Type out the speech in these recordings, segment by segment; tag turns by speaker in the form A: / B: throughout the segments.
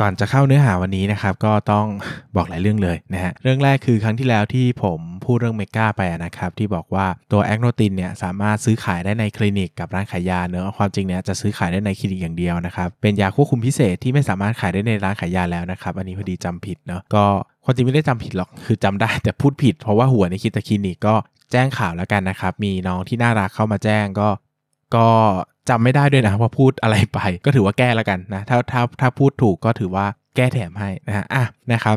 A: ก่อนจะเข้าเนื้อหาวันนี้นะครับก็ต้องบอกหลายเรื่องเลยนะฮะเรื่องแรกคือครั้งที่แล้วที่ผมพูดเรื่องเมกาไปนะครับที่บอกว่าตัวแอคโนตินเนี่ยสามารถซื้อขายได้ในคลินิกกับร้านขายยาเนอะความจริงเนี่ยจะซื้อขายได้ในคลินิกอย่างเดียวนะครับเป็นยาควบคุมพิเศษที่ไม่สามารถขายได้ในร้านขายยาแล้วนะครับอันนี้พอดีจำผิดเนาะก็ความจริงไม่ได้จำผิดหรอกคือจำได้แต่พูดผิดเพราะว่าหัวในคิดตะคลินิกก็แจ้งข่าวแล้วกันนะครับมีน้องที่น่ารักเข้ามาแจ้งก็ก็ จำไม่ได้ด้วยนะว่าพูดอะไรไป ก็ถือว่าแก้แล้วกันนะถ้าถ้าถ้าพูดถูกก็ถือว่าแก้แถมให้นะฮะอะนะครับ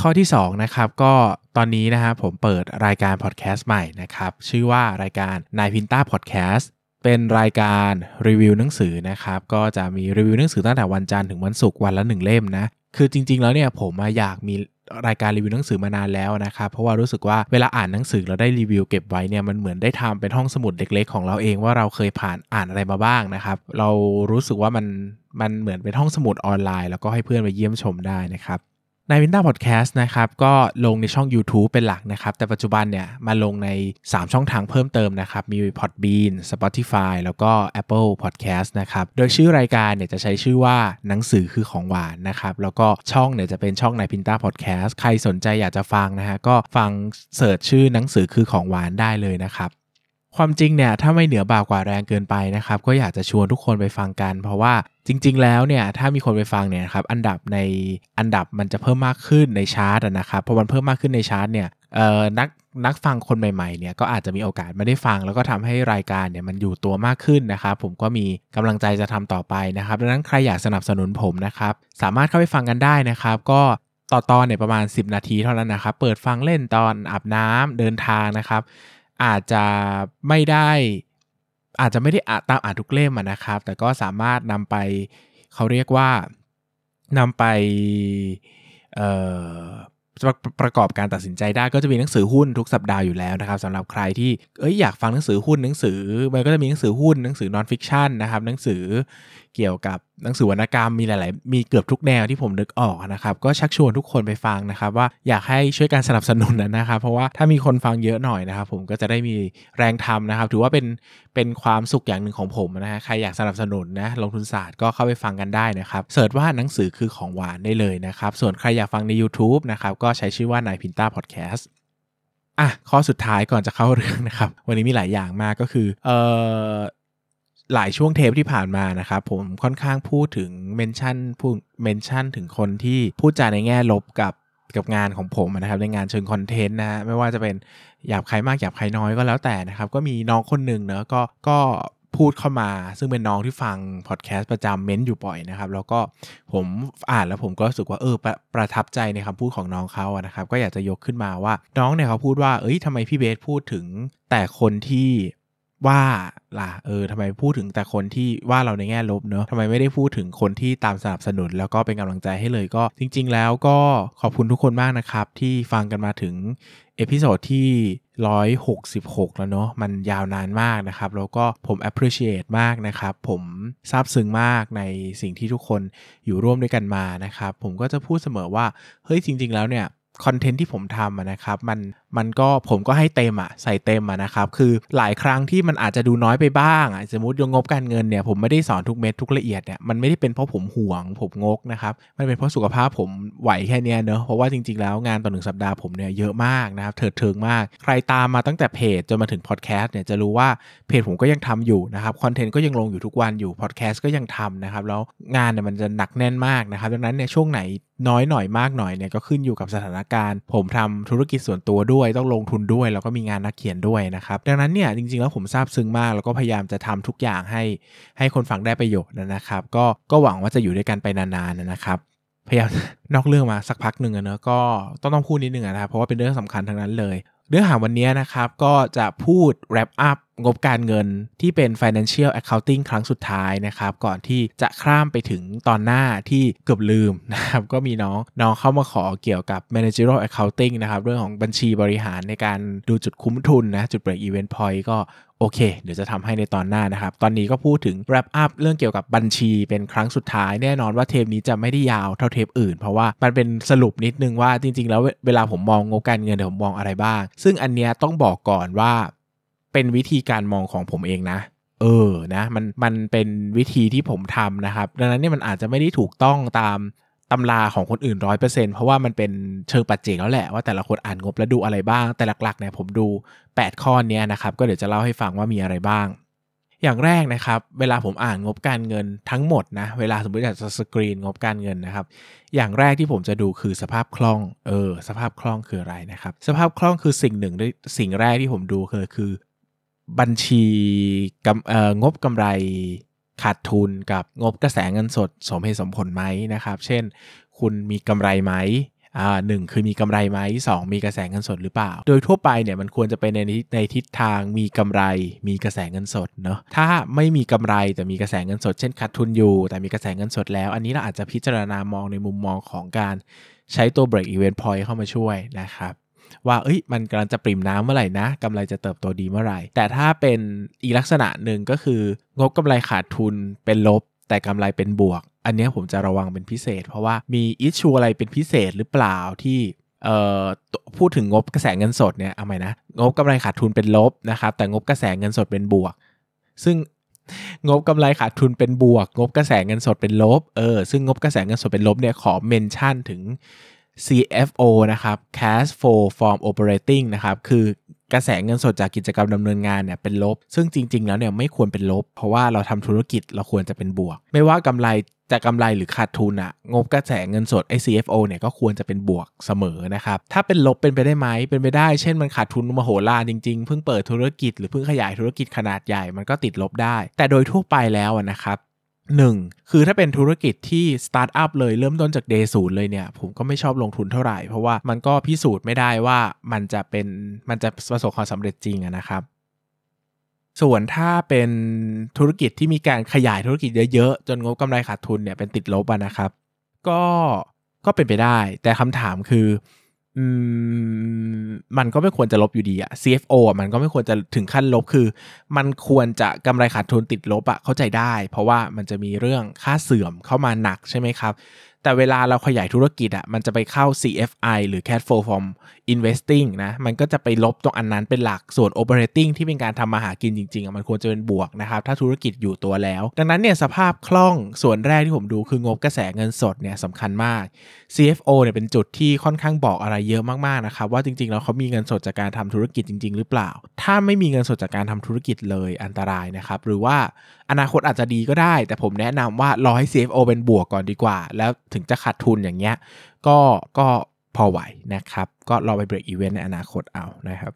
A: ข้อที่2นะครับก็ตอนนี้นะฮะผมเปิดรายการพอดแคสต์ใหม่นะครับ ชื่อว่ารายการนายพินต้าพอดแคสต์เป็นรายการรีวิวหนังสือนะครับ ก็จะมีรีวิวหนังสือตั้งแต่วันจันทร์ถึงวันศุกร์วันละหนึ่งเล่มนะ คือจริง ๆ แล้วเนี่ยผมอยากมี รายการรีวิวหนังสือมานานแล้วนะครับเพราะว่ารู้สึกว่าเวลาอ่านหนังสือเราได้รีวิวเก็บไว้เนี่ยมันเหมือนได้ทำเป็นห้องสมุดเล็กๆ ของเราเองว่าเราเคยผ่านอ่านอะไรมาบ้างนะครับ เรารู้สึกว่ามันมันเหมือนเป็นห้องสมุดออนไลน์ แล้วก็ให้เพื่อนไปเยี่ยมชมได้นะครับ ในวินด้าพอดแคสต์นะครับก็ลงในช่อง YouTube เป็นหลักนะครับ แต่ปัจจุบันเนี่ยมาลงใน 3 ช่องทางเพิ่มเติมนะครับ มี Podbean Spotify แล้วก็ Apple Podcast นะครับ โดยชื่อรายการเนี่ยจะใช้ชื่อว่าหนังสือคือของหวานนะครับ แล้วก็ช่องเนี่ยจะเป็นช่องในพินต้าพอดแคสต์ใครสนใจอยากจะฟังนะฮะก็ฟังเสิร์ชชื่อหนังสือคือของหวานได้เลยนะครับ ความจริงเนี่ยถ้าไม่เหนือบ่ากว่าแรงเกินไปนะครับก็อยากจะชวนทุกคนไปฟังกัน เพราะว่าจริง ๆ แล้วเนี่ยถ้ามีคนไปฟังเนี่ยครับอันดับในอันดับมันจะเพิ่มมากขึ้นในชาร์ตนะครับพอมันเพิ่มมากขึ้นในชาร์ตเนี่ยเอ่อนักนักฟังคนใหม่ๆเนี่ยก็อาจจะมีโอกาสไม่ได้ฟัง แล้วก็ทำให้รายการเนี่ยมันอยู่ตัวมากขึ้นนะครับผมก็มีกำลังใจจะทำต่อไปนะครับดังนั้นใครอยากสนับสนุนผมนะครับสามารถเข้าไปฟังกันได้นะครับ ก็ต่อตอนเนี่ยประมาณ 10 นาทีเท่านั้นนะครับ เปิดฟังเล่นตอนอาบน้ำเดินทางนะครับ อาจจะไม่ได้อาจจะไม่ได้อ่านตามอ่านทุกเล่มนะครับ แต่ก็สามารถนำไปเขาเรียกว่านำไปประประกอบการตัดสินใจได้ก็จะมีหนังสือหุ้นทุกสัปดาห์อยู่แล้วนะครับสำหรับใครที่เอ้ยอยากฟังหนังสือหุ้นหนังสือมันก็จะมีหนังสือหุ้นหนังสือนอนฟิคชันนะครับหนังสือ เกี่ยวกับหนังสือวรรณกรรมมีหลายๆ มีเกือบทุกแนวที่ผมนึกออกนะครับ ก็ชักชวนทุกคนไปฟังนะครับว่าอยากให้ช่วยการสนับสนุนนะครับ เพราะว่าถ้ามีคนฟังเยอะหน่อยนะครับ ผมก็จะได้มีแรงทำนะครับ ถือว่าเป็นเป็นความสุขอย่างหนึ่งของผมนะฮะใครอยากสนับสนุนนะลงทุนศาสตร์ก็เข้าไปฟังกันได้นะครับ search ว่าหนังสือคือของหวานได้เลยนะครับ ส่วนใครอยากฟังใน YouTube นะครับก็ใช้ชื่อว่านายพินต้าพอดแคสต์อะข้อสุดท้ายก่อนจะเข้าเรื่องนะครับ วันนี้มีหลายอย่างมากก็คือเออ หลายช่วงเทปที่ผ่านมานะครับผมค่อนข้างพูดถึง mention พูด mention ถึงคนที่พูดจาในแง่ลบกับกับงานของผมนะครับในงานเชิงคอนเทนต์นะฮะไม่ว่าจะเป็นหยาบใครมากหยาบใครน้อยก็แล้วแต่นะครับก็มีน้องคนหนึ่งเนอะก็ก็พูดเข้ามา ซึ่งเป็นน้องที่ฟังพอดแคสต์ประจำเม้นอยู่บ่อยนะครับ แล้วก็ผมอ่านแล้วผมก็รู้สึกว่าเออประประทับใจในคำพูดของน้องเขาอะนะครับ ก็อยากจะยกขึ้นมาว่าน้องเนี่ยเขาพูดว่าเอ้ยทำไมพี่เบสพูดถึงแต่คนที่ ว่าล่ะเออทำไมพูดถึงแต่คนที่ว่าเราในแง่ลบเนอะทำไมไม่ได้พูดถึงคนที่ตามสนับสนุน แล้วก็เป็นกำลังใจให้เลยก็จริง ๆ แล้วก็ขอบคุณทุกคนมากนะครับ ที่ฟังกันมาถึง episode ที่ 166 แล้วเนาะมันยาวนานมากนะครับ แล้วก็ผม appreciate มากนะครับ ผมซาบซึ้งมากในสิ่งที่ทุกคนอยู่ร่วมด้วยกันมานะครับ ผมก็จะพูดเสมอว่า เฮ้ยจริง ๆ แล้วเนี่ยคอนเทนต์ที่ผมทำนะครับ มัน มันก็ผมก็ให้เต็มอะใส่เต็มอะนะครับ คือหลายครั้งที่มันอาจจะดูน้อยไปบ้างอะสมมติยงงบการเงินเนี่ยผมไม่ได้สอนทุกเม็ดทุกละเอียดเนี่ยมันไม่ได้เป็นเพราะผมห่วง ผมงกนะครับมันเป็นเพราะสุขภาพผมไหวแค่นี้เนอะเพราะว่าจริงๆแล้วงานต่อหนึ่งสัปดาห์ผมเนี่ยเยอะมากนะครับเถิดเทิงมาก ใครตามมาตั้งแต่เพจจนมาถึงพอดแคสต์เนี่ยจะรู้ว่าเพจผมก็ยังทำอยู่นะครับคอนเทนต์ก็ยังลงอยู่ทุกวันอยู่พอดแคสต์ก็ยังทำนะครับแล้วงานเนี่ยมันจะหนักแน่นมากนะครับดังนั้นเนี่ยช่วงไหนน้อยหน่อยมากหน่อยเนี่ยก็ขึ้นอยู่กับสถานการณ์ ผมทำธุรกิจส่วนตัวด้วยต้องลงทุนด้วย แล้วก็มีงานนักเขียนด้วยนะครับ ดังนั้นเนี่ยจริงๆแล้วผมซาบซึ้งมาก แล้วก็พยายามจะทำทุกอย่างให้ให้คนฟังได้ประโยชน์นะครับ ก็ก็หวังว่าจะอยู่ด้วยกันไปนานๆนะครับพยายามนอกเรื่องมาสักพักหนึ่งอะเนะก็ต้องต้องพูดนิดนึงนะครับเพราะว่าเป็นเรื่องสำคัญทั้งนั้นเลย เรื่องหาวันนี้นะครับก็จะพูดแรปอัพ งบการเงินที่เป็น financial accounting ครั้งสุดท้ายนะครับ ก่อนที่จะข้ามไปถึงตอนหน้าที่เกือบลืมนะครับ ก็มีน้องน้องเข้ามาขอเกี่ยวกับ managerial accounting นะครับ เรื่องของบัญชีบริหารในการดูจุดคุ้มทุนนะ จุด break even point ก็โอเค เดี๋ยวจะทำให้ในตอนหน้านะครับ ตอนนี้ก็พูดถึง wrap up เรื่องเกี่ยวกับบัญชีเป็นครั้งสุดท้าย แน่นอนว่าเทปนี้จะไม่ได้ยาวเท่าเทปอื่น เพราะว่ามันเป็นสรุปนิดนึงว่าจริง ๆ แล้วเวลาผมมองงบการเงินเดี๋ยวผมมองอะไรบ้าง ซึ่งอันเนี้ยต้องบอกก่อนว่า เป็นวิธีการมองของผมเองนะ เออนะมันมันเป็นวิธีที่ผมทำนะครับ ดังนั้นเนี่ยมันอาจจะไม่ได้ถูกต้องตามตำราของคนอื่นร้อยเปอร์เซ็นเพราะว่ามันเป็นเชิงปัจเจกแล้วแหละว่าแต่ละคนอ่านงบแล้วดูอะไรบ้าง แต่หลักๆเนี่ยผมดู 8 ข้อนี้นะครับก็เดี๋ยวจะเล่าให้ฟังว่ามีอะไรบ้าง อย่างแรกนะครับเวลาผมอ่านงบการเงินทั้งหมดนะเวลาสมมติอยากจะสกรีนงบการเงินนะครับอย่างแรกที่ผมจะดูคือสภาพคล่องเออสภาพคล่องคืออะไรนะครับสภาพคล่องคือสิ่งหนึ่งสิ่งแรกที่ผมดูคือคือ บัญชีกำงบกำไรขาดทุนกับงบกระแสเงินสดสมเหตุสมผลไหมนะครับ เช่น คุณมีกำไรไหมอ่าหนึ่งคือมีกำไรไหมสองมีกระแสเงินสดหรือเปล่า โดยทั่วไปเนี่ยมันควรจะเป็นในในทิศทางมีกำไร มีกระแสเงินสดเนาะถ้าไม่มีกำไรแต่มีกระแสเงินสด เช่นขาดทุนอยู่ แต่มีกระแสเงินสดแล้ว อันนี้เราอาจจะพิจารณามองในมุมมองของการใช้ตัว break even point เข้ามาช่วยนะครับ ว่าเอ้ยมันกำลังจะปริ่มน้ำเมื่อไหร่นะกำไรจะเติบโตดีเมื่อไหร่ แต่ถ้าเป็นอีกลักษณะหนึ่งก็คืองบกำไรขาดทุนเป็นลบ แต่กำไรเป็นบวก อันนี้ผมจะระวังเป็นพิเศษ เพราะว่ามีอิชชูอะไรเป็นพิเศษหรือเปล่าที่เอ่อพูดถึงงบกระแสเงินสดเนี่ยเอาไหมนะงบกำไรขาดทุนเป็นลบนะครับแต่งบกระแสเงินสดเป็นบวก ซึ่งงบกำไรขาดทุนเป็นบวก งบกระแสเงินสดเป็นลบเออซึ่งงบกระแสเงินสดเป็นลบเนี่ยขอเมนชั่นถึง CFO นะครับ Cash Flow from Operating นะครับ คือกระแสเงินสดจากกิจกรรมดำเนินงานเนี่ยเป็นลบ ซึ่งจริง ๆ แล้วเนี่ยไม่ควรเป็นลบ เพราะว่าเราทำธุรกิจเราควรจะเป็นบวก ไม่ว่ากำไรจะกำไรหรือขาดทุนอะงบกระแสเงินสดไอ CFO เนี่ยก็ควรจะเป็นบวกเสมอนะครับ ถ้าเป็นลบเป็นไปได้ไหมเป็นไปได้ เช่นมันขาดทุนมโหฬารจริง ๆ เพิ่งเปิดธุรกิจหรือเพิ่งขยายธุรกิจขนาดใหญ่มันก็ติดลบได้ แต่โดยทั่วไปแล้วนะครับ หนึ่งคือถ้าเป็นธุรกิจที่สตาร์ทอัพเลยเริ่มต้นจาก day ศูนย์เลยเนี่ย ผมก็ไม่ชอบลงทุนเท่าไหร่ เพราะว่ามันก็พิสูจน์ไม่ได้ว่ามันจะเป็นมันจะประสบความสำเร็จจริงนะครับส่วนถ้าเป็นธุรกิจที่มีการขยายธุรกิจเยอะๆ จนงบกำไรขาดทุนเนี่ยเป็นติดลบนะครับ ก็ก็เป็นไปได้ แต่คำถามคือ อืมมันก็ไม่ควรจะลบอยู่ดีอะ CFO อะมันก็ไม่ควรจะถึงขั้นลบคือ มันควรจะกำไรขาดทุนติดลบอะเข้าใจได้ เพราะว่ามันจะมีเรื่องค่าเสื่อมเข้ามาหนักใช่ไหมครับ แต่เวลาเราขยายธุรกิจอะ่ะมันจะไปเข้า CFI หรือ Cash Flow from Investing นะมันก็จะไปลบตรงอันนั้นเป็นหลักส่วน Operating ที่เป็นการทำมาหากินจริงๆมันควรจะเป็นบวกนะครับถ้าธุรกิจอยู่ตัวแล้ว ดังนั้นเนี่ยสภาพคล่องส่วนแรกที่ผมดูคืองบกระแสเงินสดเนี่ยสำคัญมาก CFO เนี่ยเป็นจุดที่ค่อนข้างบอกอะไรเยอะมากๆนะครับว่าจริงๆแล้วเขามีเงินสดจากการทำธุรกิจจริง ๆ หรือเปล่า ถ้าไม่มีเงินสดจากการทำธุรกิจเลยอันตรายนะครับหรือว่าอนาคตอาจจะดีก็ได้ แต่ผมแนะนำว่ารอให้ CFO เป็นบวกก่อนดีกว่า แล้วถึงจะขาดทุนอย่างเงี้ยก็ก็พอไหวนะครับ ก็รอไปเบรกอีเวนต์ในอนาคตเอานะครับ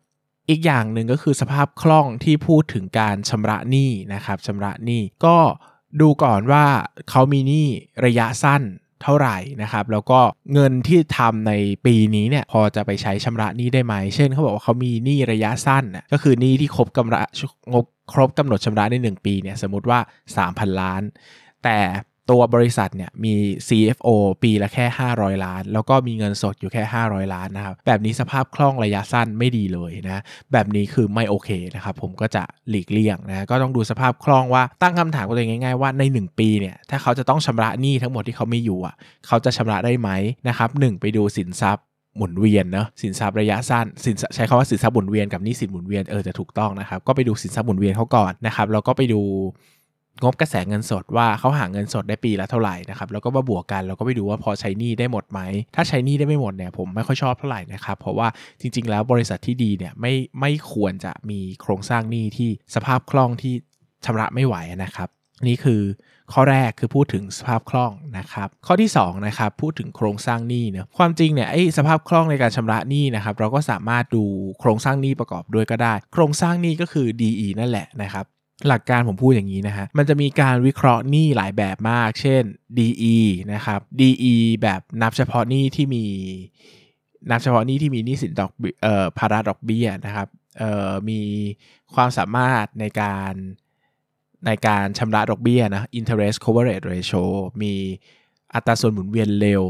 A: อีกอย่างหนึ่งก็คือสภาพคล่องที่พูดถึงการชำระหนี้นะครับชำระหนี้ก็ดูก่อนว่าเขามีหนี้ระยะสั้นเท่าไหร่นะครับ แล้วก็เงินที่ทำในปีนี้เนี่ยพอจะไปใช้ชำระหนี้ได้ไหม เช่นเขาบอกว่าเขามีหนี้ระยะสั้นก็คือหนี้ที่ครบกำระงบครบกำหนดชำระใน 1 ปีเนี่ยสมมติว่า 3,000 ล้าน แต่ ตัวบริษัทเนี่ยมี CFO ปีละแค่ 500 ล้าน แล้วก็มีเงินสดอยู่แค่ 500 ล้านนะครับ แบบนี้สภาพคล่องระยะสั้นไม่ดีเลยนะ แบบนี้คือไม่โอเคนะครับ ผมก็จะหลีกเลี่ยงนะ ก็ต้องดูสภาพคล่องว่าตั้งคำถามกับตัวเองง่ายๆว่าใน 1 ปีเนี่ย ถ้าเขาจะต้องชำระหนี้ทั้งหมดที่เขาไม่อยู่อะ เขาจะชำระได้ไหมนะครับหไปดูสินทรัพย์หมุนเวียนเนาะสินทรัพย์ระยะสั้นสินใช้คาว่าสินทรัพย์หมุนเวียนกับหนี้สินหมุนเวียนเออจะถูกต้องนะครับก็ไปดูสินทรัพย์หมุนเวียนเขาก่อนนะครับแล้วก็ไปดู งบกระแสเงินสดว่าเขาหาเงินสดได้ปีละเท่าไหร่นะครับแล้วก็มาบวกกันแล้วก็ไปดูว่าพอใช้หนี้ได้หมดไหม ถ้าใช้หนี้ได้ไม่หมดเนี่ยผมไม่ค่อยชอบเท่าไหร่นะครับเพราะว่าจริง ๆ แล้วบริษัทที่ดีเนี่ยไม่ไม่ควรจะมีโครงสร้างหนี้ที่สภาพคล่องที่ชำระไม่ไหวนะครับ นี่คือข้อแรกคือพูดถึงสภาพคล่องนะครับ ข้อที่2นะครับพูดถึงโครงสร้างหนี้เนะความจริงเนี่ยไอ้สภาพคล่องในการชำระหนี้นะครับ เราก็สามารถดูโครงสร้างหนี้ประกอบด้วยก็ได้ โครงสร้างหนี้ก็คือ DE นั่นแหละนะครับ หลักการผมพูดอย่างนี้นะฮะ มันจะมีการวิเคราะห์หนี้หลายแบบมาก เช่น DE นะครับ DE แบบนับเฉพาะหนี้ที่มี นับเฉพาะหนี้ที่มีหนี้สินดอกเอ่อภาระดอกเบี้ยนะครับมีความสามารถในการในการชำระดอกเบี้ยนะ interest coverage ratio มีอัตราส่วนหมุนเวียนเร็ว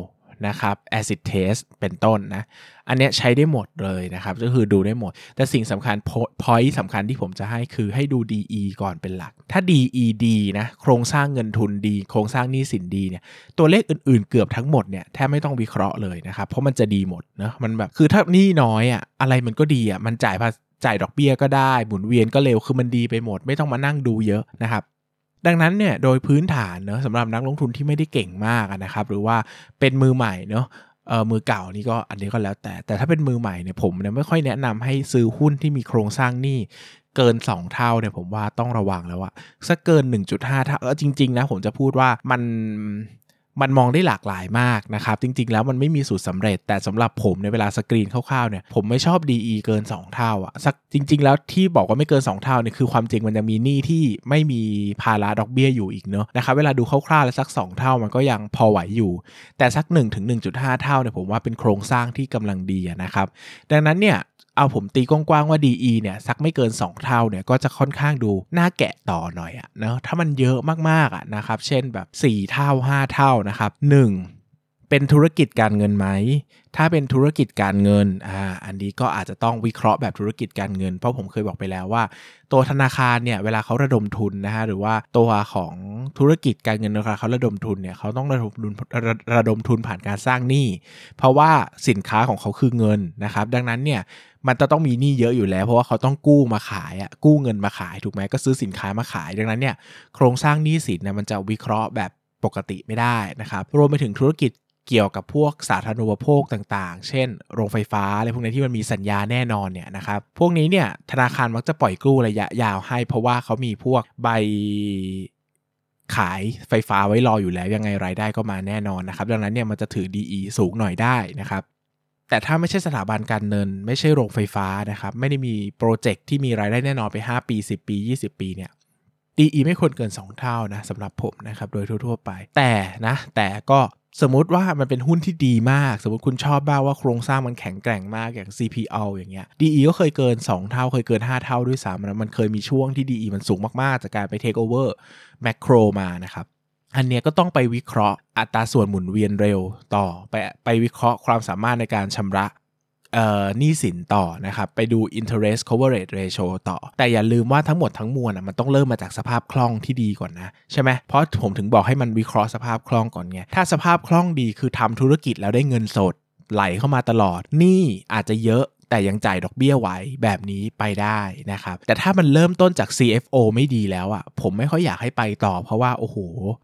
A: นะครับ acid test เป็นต้นนะ อันนี้ใช้ได้หมดเลยนะครับ ก็คือดูได้หมด แต่สิ่งสำคัญ point สำคัญที่ผมจะให้คือให้ดู DE ก่อนเป็นหลัก ถ้า DE ดีนะโครงสร้างเงินทุนดี โครงสร้างหนี้สินดีเนี่ยตัวเลขอื่นๆเกือบทั้งหมดเนี่ยแทบไม่ต้องวิเคราะห์เลยนะครับ เพราะมันจะดีหมดนะมันแบบคือถ้าหนี้น้อยอะอะไรมันก็ดีอะมันจ่ายภาจ่ายดอกเบี้ยก็ได้หมุนเวียนก็เร็วคือมันดีไปหมด ไม่ต้องมานั่งดูเยอะนะครับ ดังนั้นเนี่ยโดยพื้นฐานเนาะสำหรับนักลงทุนที่ไม่ได้เก่งมากนะครับ หรือว่าเป็นมือใหม่เนาะเออมือเก่านี่ก็อันนี้ก็แล้วแต่ แต่ถ้าเป็นมือใหม่เนี่ยผมเนี่ยไม่ค่อยแนะนำให้ซื้อหุ้นที่มีโครงสร้างหนี้เกิน 2 เท่าเนี่ยผมว่าต้องระวังแล้วอะสักเกิน 1.5เท่าเออจริง ๆ นะผมจะพูดว่ามัน มันมองได้หลากหลายมากนะครับ จริง ๆ แล้วมันไม่มีสูตรสาเร็จ แต่สำหรับผมในเวลาสกรีนคร่าวๆเนี่ยผมไม่ชอบ DE เกิน 2 เท่าอะสักจริง ๆ แล้วที่บอกว่าไม่เกิน 2 เท่าเนี่ยคือความจริงมันจะมีหนี้ที่ไม่มีภาระดอกเบี้ยอยู่อีกเนาะนะครับเวลาดูคร่าวๆแล้วสัก 2 เท่ามันก็ยังพอไหวอยู่ แต่สัก1ถึง1.5 เท่าเนี่ยผมว่าเป็นโครงสร้างที่กำลังดีนะครับดังนั้นเนี่ย เอาผมตีกว้างๆว่า DE เนี่ยสักไม่เกิน 2 เท่าเนี่ยก็จะค่อนข้างดูน่าแกะต่อหน่อยอะเนาะถ้ามันเยอะมากๆอะนะครับเช่นแบบ 4 เท่า 5 เท่านะครับ 1. เป็นธุรกิจการเงินไหม ถ้าเป็นธุรกิจการเงินอ่าอันนี้ก็อาจจะต้องวิเคราะห์แบบธุรกิจการเงิน เพราะผมเคยบอกไปแล้วว่า ตัวธนาคารเนี่ยเวลาเขาระดมทุนนะฮะหรือว่าตัวของธุรกิจการเงินเวลาเขาระดมทุนเนี่ยเขาต้องระดมทุนระดมทุนผ่านการสร้างหนี้เพราะว่าสินค้าของเขาคือเงินนะครับ ดังนั้นเนี่ย มันจะต้องมีหนี้เยอะอยู่แล้ว เพราะว่าเขาต้องกู้มาขายอะกู้เงินมาขายถูกไหมก็ซื้อสินค้ามาขาย ดังนั้นเนี่ยโครงสร้างหนี้สินเนี่ยมันจะวิเคราะห์แบบปกติไม่ได้นะครับรวมไปถึงธุรกิจเกี่ยวกับพวกสาธารณูปโภคต่างๆ เช่น โรงไฟฟ้าอะไรพวกนี้ที่มันมีสัญญาแน่นอนเนี่ยนะครับ พวกนี้เนี่ยธนาคารมักจะปล่อยกู้ระยะยาวให้ เพราะว่าเขามีพวกใบขายไฟฟ้าไว้รออยู่แล้วยังไงรายได้ก็มาแน่นอนนะครับ ดังนั้นเนี่ยมันจะถือ DE สูงหน่อยได้นะครับ แต่ถ้าไม่ใช่สถาบันการเงิน ไม่ใช่โรงไฟฟ้านะครับ ไม่ได้มีโปรเจกต์ที่มีรายได้แน่นอนไป 5 ปี 10 ปี 20 ปีเนี่ย DE ไม่ควรเกิน 2 เท่านะสำหรับผมนะครับโดยทั่วๆไป แต่นะแต่ก็สมมติว่ามันเป็นหุ้นที่ดีมาก สมมติคุณชอบบ้างว่าโครงสร้างมันแข็งแกร่งมากอย่าง CPO อย่างเงี้ย DE ก็เคยเกิน 2 เท่า เคยเกิน 5 เท่าด้วยซ้ำนะมันเคยมีช่วงที่ DE มันสูงมากๆ จากการไปเทคโอเวอร์แมคโครมานะครับ อันเนี้ยก็ต้องไปวิเคราะห์อัตราส่วนหมุนเวียนเร็วต่อไปไปวิเคราะห์ความสามารถในการชำระหนี้สินต่อนะครับ ไปดู interest coverage ratio ต่อ แต่อย่าลืมว่าทั้งหมดทั้งมวลอะมันต้องเริ่มมาจากสภาพคล่องที่ดีก่อนนะใช่ไหมเพราะผมถึงบอกให้มันวิเคราะห์สภาพคล่องก่อนไงถ้าสภาพคล่องดีคือทำธุรกิจแล้วได้เงินสดไหลเข้ามาตลอดหนี่อาจจะเยอะ แต่ยังจ่ายดอกเบี้ยไหวแบบนี้ไปได้นะครับ แต่ถ้ามันเริ่มต้นจาก CFO ไม่ดีแล้วอะ่ะผมไม่ค่อยอยากให้ไปต่อ เพราะว่าโอ้โห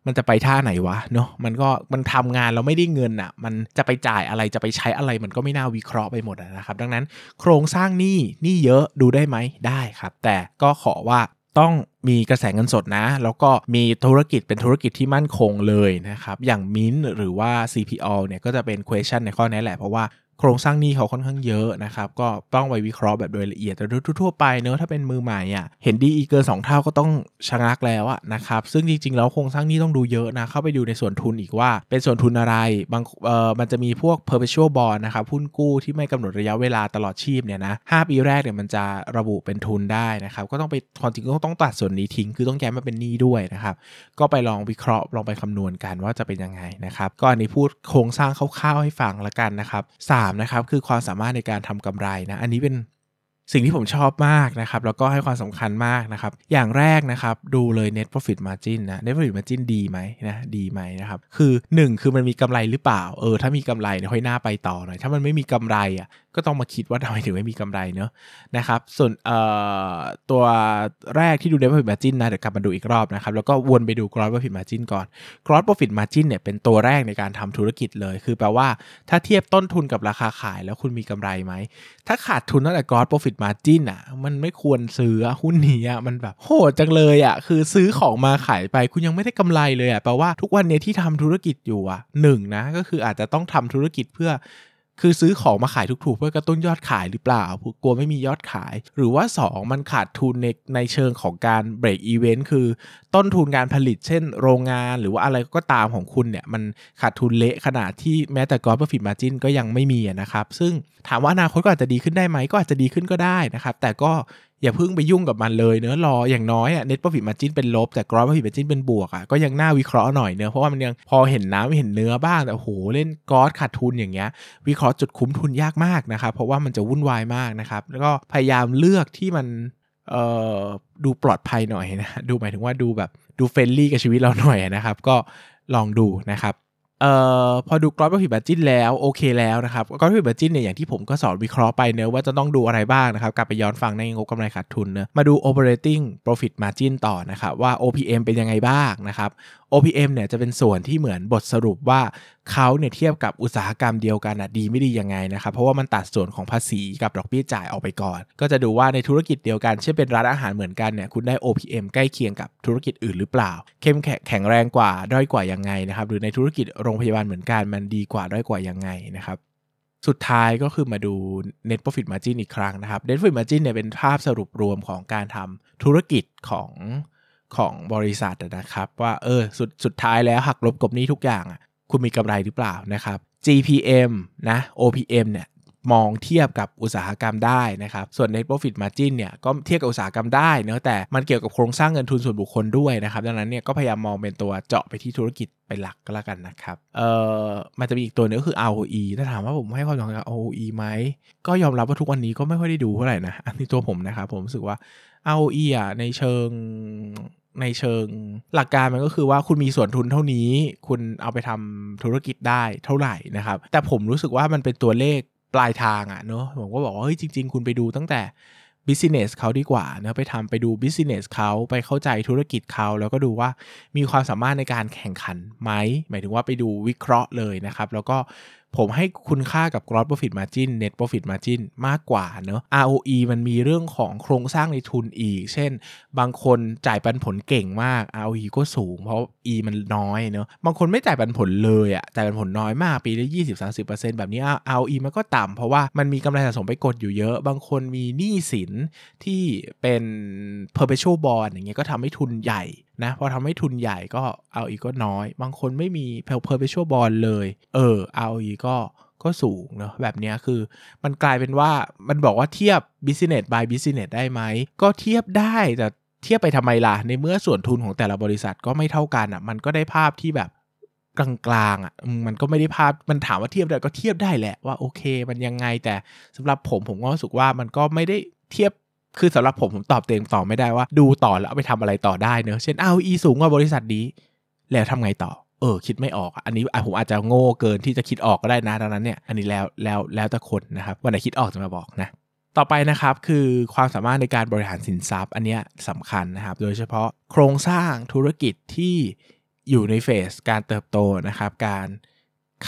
A: มันจะไปท่าไหนวะเนาะมันก็มันทำงานแล้วไม่ได้เงินอะ่ะ มันจะไปจ่ายอะไรจะไปใช้อะไรมันก็ไม่น่าวิเคราะห์ไปหมดนะครับ ดังนั้นโครงสร้างหนี้หนี้เยอะดูได้ไหมได้ครับ แต่ก็ขอว่าต้องมีกระแสเงินสดนะ แล้วก็มีธุรกิจเป็นธุรกิจที่มั่นคงเลยนะครับ อย่างมิ้นหรือว่า CPO เนี่ยก็จะเป็น question ในข้อนี้แหละ เพราะว่า โครงสร้างหนี้เขาค่อนข้างเยอะนะครับก็ต้องไปวิเคราะห์แบบโดยละเอียดแต่ทั่วไปเนอะถ้าเป็นมือใหม่อะเห็นดีอีเกิน2เท่าก็ต้องชะงักแล้วอะนะครับซึ่งจริงๆแล้วโครงสร้างหนี้ต้องดูเยอะนะเข้าไปดูในส่วนทุนอีกว่าเป็นส่วนทุนอะไรบางเออมันจะมีพวก perpetual bond นะครับหุ้นกู้ที่ไม่กำหนดระยะเวลาตลอดชีพเนี่ยนะ5ปีแรกเนี่ยมันจะระบุเป็นทุนได้นะครับก็ต้องไปความจริงก็ต้องตัดส่วนนี้ทิ้ง คือต้องแย้มาเป็นหนี้ด้วยนะครับก็ไปลองวิเคราะห์ลองไปคำนวณกันว่าจะเป็นยังไงนะครับก็อันนี้พูดโครงสร้างคร่าวๆให้ฟังละกันนะครับ3นะครับคือความสามารถในการทำกำไรนะอันนี้เป็นสิ่งที่ผมชอบมากนะครับแล้วก็ให้ความสำคัญมากนะครับ อย่างแรกนะครับดูเลย net profit margin นะ net profit margin ดีไหมนะดีไหมนะครับคือ 1 คือมันมีกำไรหรือเปล่าเออถ้ามีกำไรเนี่ยค่อยหน้าไปต่อหน่อยถ้ามันไม่มีกำไรอะก็ต้องมาคิดว่าทำไมถึงไม่มีกำไรเนอะนะครับส่วนตัวแรกที่ดู net profit margin นะเดี๋ยวกลับมาดูอีกรอบนะครับแล้วก็วนไปดู gross profit margin ก่อน gross profit margin เนี่ยเป็นตัวแรกในการทำธุรกิจเลย คือแปลว่าถ้าเทียบต้นทุนกับราคาขายแล้วคุณมีกำไรไหม ถ้าขาดทุนตั้งแต่ gross profit margin อะมันไม่ควรซื้อหุ้นนี้อะมันแบบโหดจังเลยอะคือซื้อของมาขายไปคุณยังไม่ได้กำไรเลยอะแปลว่าทุกวันนี้ที่ทำธุรกิจอยู่อะหนึ่งนะก็คืออาจจะต้องทำธุรกิจเพื่อ คือซื้อของมาขายถูกๆเพื่อกระตุ้นยอดขายหรือเปล่ากลัวไม่มียอดขาย หรือว่า 2 มันขาดทุนในในเชิงของการเบรกอีเวนต์คือต้นทุนการผลิต เช่น โรงงานหรือว่าอะไรก็ตามของคุณเนี่ยมันขาดทุนเละขนาดที่แม้แต่กอล์ฟฟิตมาจินก็ยังไม่มีนะครับ ซึ่งถามว่าอนาคตก็อาจจะดีขึ้นได้ไหมก็อาจจะดีขึ้นก็ได้นะครับ แต่ก็ อย่าเพิ่งไปยุ่งกับมันเลยเนื้อรออย่างน้อยอะ net profit margin เป็นลบแต่ gross profit margin เป็นบวกอะก็ยังน่าวิเคราะห์หน่อยเนื้อเพราะว่ามันยังพอเห็นน้ำเห็นเนื้อบ้างแต่โหเล่นกอสขาดทุนอย่างเงี้ยวิเคราะห์จุดคุ้มทุนยากมากนะครับเพราะว่ามันจะวุ่นวายมากนะครับแล้วก็พยายามเลือกที่มันเอ่อดูปลอดภัยหน่อยนะดูหมายถึงว่าดูแบบดู friendly กับชีวิตเราหน่อยนะครับ ก็ลองดูนะครับ เอ่อพอดูกราฟ profit margin แล้วโอเคแล้วนะครับกราฟ profit margin เนี่ยอย่างที่ผมก็สอนวิเคราะห์ไปเนอะว่าจะต้องดูอะไรบ้างนะครับ กลับไปย้อนฟังในงบกำไรขาดทุนเนอะมาดู operating profit margin ต่อนะครับว่า OPM เป็นยังไงบ้างนะครับ OPM เนี่ยจะเป็นส่วนที่เหมือนบทสรุปว่าเขาเนี่ยเทียบกับอุตสาหกรรมเดียวกันอะดีไม่ดียังไงนะครับเพราะว่ามันตัดส่วนของภาษีกับดอกเบี้ยจ่ายออกไปก่อน ก็จะดูว่าในธุรกิจเดียวกันเช่นเป็นร้านอาหารเหมือนกันเนี่ยคุณได้ OPM ใกล้เคียงกับธุรกิจอื่นหรือเปล่า เข้มแข็งแรงกว่าด้อยกว่ายังไงนะครับหรือในธุรกิจโรงพยาบาลเหมือนกันมันดีกว่าด้อยกว่ายังไงนะครับสุดท้ายก็คือมาดู net profit margin อีกครั้งนะครับ net profit margin เนี่ยเป็นภาพสรุปรวมของการทำธุรกิจของของบริษัทนะครับ ว่าเออสุดสุดท้ายแล้วหักลบกบนี้ทุกอย่างอะ คุณมีกำไรหรือเปล่านะครับ GPM นะ OPM เนี่ยมองเทียบกับอุตสาหกรรมได้นะครับ ส่วน net profit margin เนี่ยก็เทียบกับอุตสาหกรรมได้เนอะแต่มันเกี่ยวกับโครงสร้างเงินทุนส่วนบุคคลด้วยนะครับ ดังนั้นเนี่ยก็พยายามมองเป็นตัวเจาะไปที่ธุรกิจเป็นหลักก็แล้วกันนะครับ เอ่อ มันจะมีอีกตัวนึงก็คือ ROE ถ้าถามว่าผมให้ความสำคัญกับ ROE ไหม ก็ยอมรับว่าทุกวันนี้ก็ไม่ค่อยได้ดูเท่าไหร่นะ อันนี้ตัวผมนะครับ ผมรู้สึกว่า ROE อะในเชิง ในเชิงหลักการมันก็คือว่าคุณมีส่วนทุนเท่านี้ คุณเอาไปทำธุรกิจได้เท่าไหร่นะครับ แต่ผมรู้สึกว่ามันเป็นตัวเลขปลายทางอะ่ะเนอะผมก็บอกว่าเฮ้ยจริง ๆ คุณไปดูตั้งแต่ business เขาดีกว่าเนะไปทำไปดู business เขาไปเข้าใจธุรกิจเขาแล้วก็ดูว่ามีความสามารถในการแข่งขันไหมหมายถึงว่าไปดูวิเคราะห์เลยนะครับ แล้วก็ ผมให้คุณค่ากับ gross profit margin net profit margin มากกว่าเนอะ ROE มันมีเรื่องของโครงสร้างในทุนอีก เช่น บางคนจ่ายปันผลเก่งมาก ROE ก็สูง เพราะ E มันน้อยเนอะบางคนไม่จ่ายปันผลเลยอะจ่ายปันผลน้อยมากปีละ20-30%แบบนี้ ROE มันก็ต่ำเพราะว่ามันมีกำไรสะสมไปกดอยู่เยอะ บางคนมีหนี้สินที่เป็น perpetual bond อย่างเงี้ยก็ทำให้ทุนใหญ่ นะพอทำให้ทุนใหญ่ก็เอาอีกก็น้อย บางคนไม่มี perpetual bond เลย เออ ROE ก็ก็สูงเนาะแบบนี้คือมันกลายเป็นว่ามันบอกว่าเทียบ business by business ได้ไหม ก็เทียบได้แต่เทียบไปทำไมล่ะ ในเมื่อส่วนทุนของแต่ละบริษัทก็ไม่เท่ากันอะ่ะ มันก็ได้ภาพที่แบบกลางๆอะ่ะมันก็ไม่ได้ภาพมันถามว่าเทียบได้ก็เทียบได้แหละว่าโอเค มันยังไงแต่สำหรับผมผมก็รู้สึกว่ามันก็ไม่ได้เทียบ คือสำหรับผมผมตอบเต็มต่อไม่ได้ว่า ดูต่อแล้วเอาไปทำอะไรต่อได้เนอะเช่นเอาอีสูงกว่าบริษัทนี้ แล้วทำไงต่อ เออ คิดไม่ออกอันนี้ผมอาจจะโง่เกินที่จะคิดออกก็ได้นะดังนั้นเนี่ยอันนี้แล้วแล้วแล้วแต่คนนะครับวันไหนคิดออกจะมาบอกนะต่อไปนะครับคือความสามารถในการบริหารสินทรัพย์ อันนี้สำคัญนะครับ โดยเฉพาะโครงสร้างธุรกิจที่อยู่ในเฟสการเติบโตนะครับ การ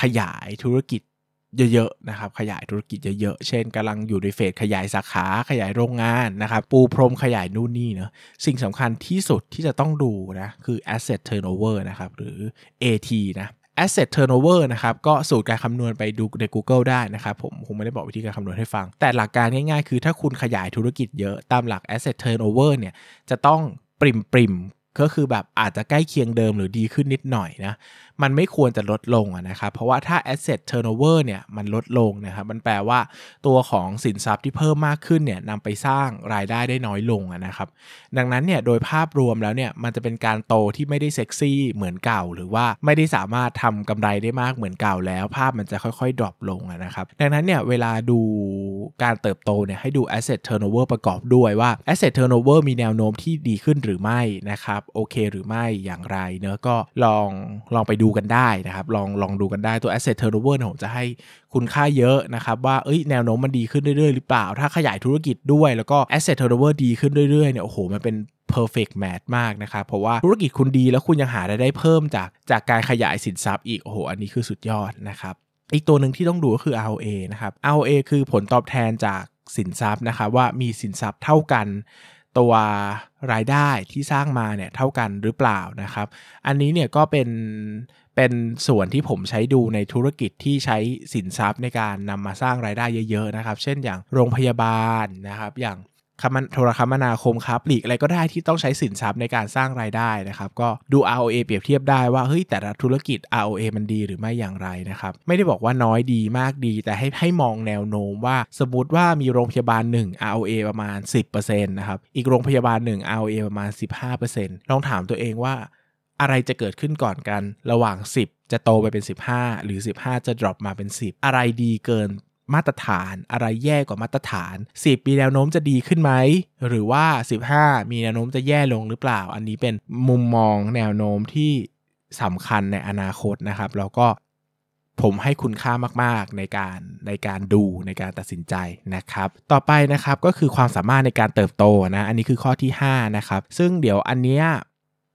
A: ขยายธุรกิจ เยอะๆนะครับขยายธุรกิจเยอะๆ เช่นกำลังอยู่ในเฟสขยายสาขาขยายโรงงานนะครับปูพรมขยายนู่นนี่เนาะสิ่งสำคัญที่สุดที่จะต้องดูนะคือ asset turnover นะครับหรือ AT นะ asset turnover นะครับก็สูตรการคำนวณไปดูใน Google ได้นะครับผมคงไม่ได้บอกวิธีการคำนวณให้ฟัง แต่หลักการง่ายๆ คือถ้าคุณขยายธุรกิจเยอะตามหลัก asset turnover เนี่ยจะต้องปริ่มปริ่ม ก็คือแบบอาจจะใกล้เคียงเดิมหรือดีขึ้นนิดหน่อยนะมันไม่ควรจะลดลงนะครับเพราะว่าถ้า asset turnover เนี่ยมันลดลงนะครับมันแปลว่าตัวของสินทรัพย์ที่เพิ่มมากขึ้นเนี่ยนำไปสร้างรายได้ได้น้อยลงนะครับดังนั้นเนี่ยโดยภาพรวมแล้วเนี่ยมันจะเป็นการโตที่ไม่ได้เซ็กซี่เหมือนเก่า หรือว่าไม่ได้สามารถทำกำไรได้มากเหมือนเก่าแล้ว ภาพมันจะค่อยๆ drop ลงนะครับดังนั้นเนี่ยเวลาดูการเติบโตเนี่ยให้ดู asset turnover ประกอบด้วยว่า asset turnover มีแนวโน้มที่ดีขึ้นหรือไม่นะครับโอเคหรือไม่อย่างไรเนอะก็ลองลองไปดูกันได้นะครับลองลองดูกันได้ตัว asset turnover ผมจะให้คุณค่าเยอะนะครับว่าเอ้ยแนวโน้มมันดีขึ้นเรื่อยๆ หรือเปล่า ถ้าขยายธุรกิจด้วยแล้วก็ asset turnover ดีขึ้นเรื่อยๆเนี่ยโอ้โหมันเป็น perfect match มากนะครับ เพราะว่าธุรกิจคุณดีแล้วคุณยังหารายได้เพิ่มจากจากการขยายสินทรัพย์อีก โอ้โห อันนี้คือสุดยอดนะครับ อีกตัวหนึ่งที่ต้องดูก็คือ ROA นะครับ ROA คือผลตอบแทนจากสินทรัพย์นะครับว่ามีสินทรัพย์เท่ากัน ตัวรายได้ที่สร้างมาเนี่ยเท่ากันหรือเปล่านะครับ อันนี้เนี่ยก็เป็นเป็นส่วนที่ผมใช้ดูในธุรกิจที่ใช้สินทรัพย์ในการนำมาสร้างรายได้เยอะๆนะครับ เช่นอย่างโรงพยาบาลนะครับ อย่าง คมโทรคมนาคมครับปลีกอะไรก็ได้ที่ต้องใช้สินทรัพย์ในการสร้างรายได้นะครับ ก็ดู ROA เปรียบเทียบได้ว่าเฮ้ยแต่ละธุรกิจ ROA มันดีหรือไม่อย่างไรนะครับไม่ได้บอกว่าน้อยดีมากดี แต่ให้ให้มองแนวโน้มว่าสมมติว่ามีโรงพยาบาล 1 ROA ประมาณ 10%นะครับอีกโรงพยาบาล 1 ROA ประมาณ 15%ลองถามตัวเองว่าอะไรจะเกิดขึ้นก่อนกันระหว่าง 10 จะโตไปเป็น 15 หรือ 15 จะ drop มาเป็น 10 อะไรดีเกิน มาตรฐานอะไรแย่กว่ามาตรฐาน 10มีแนวโน้มจะดีขึ้นไหม หรือว่า 15 มีแนวโน้มจะแย่ลงหรือเปล่า อันนี้เป็นมุมมองแนวโน้มที่สำคัญในอนาคตนะครับ แล้วก็ผมให้คุณค่ามาก ๆ ในการในการดูในการตัดสินใจนะครับ ต่อไปนะครับก็คือความสามารถในการเติบโตนะ อันนี้คือข้อที่ 5 นะครับ ซึ่งเดี๋ยวอันเนี้ย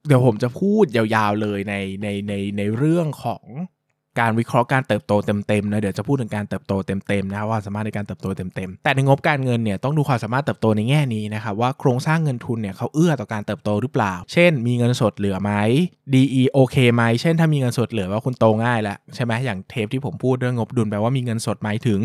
A: เดี๋ยวผมจะพูดยาวๆเลยในในในในเรื่องของ การวิเคราะห์การเติบโตเต็มๆนะเดี๋ยวจะพูดถึงการเติบโตเต็มๆนะว่าสามารถในการเติบโตเต็มๆแต่ในงบการเงินเนี่ยต้องดูความสามารถเติบโตในแง่นี้นะครับว่าโครงสร้างเงินทุนเนี่ยเขาเอื้อต่อการเติบโตหรือเปล่า เช่น มีเงินสดเหลือไหม DE โอเคไหมเช่นถ้ามีเงินสดเหลือว่าคุณโตง่ายแล้วใช่ไหมอย่างเทปที่ผมพูดเรื่องงบดุลแปลว่ามีเงินสดหมายถึง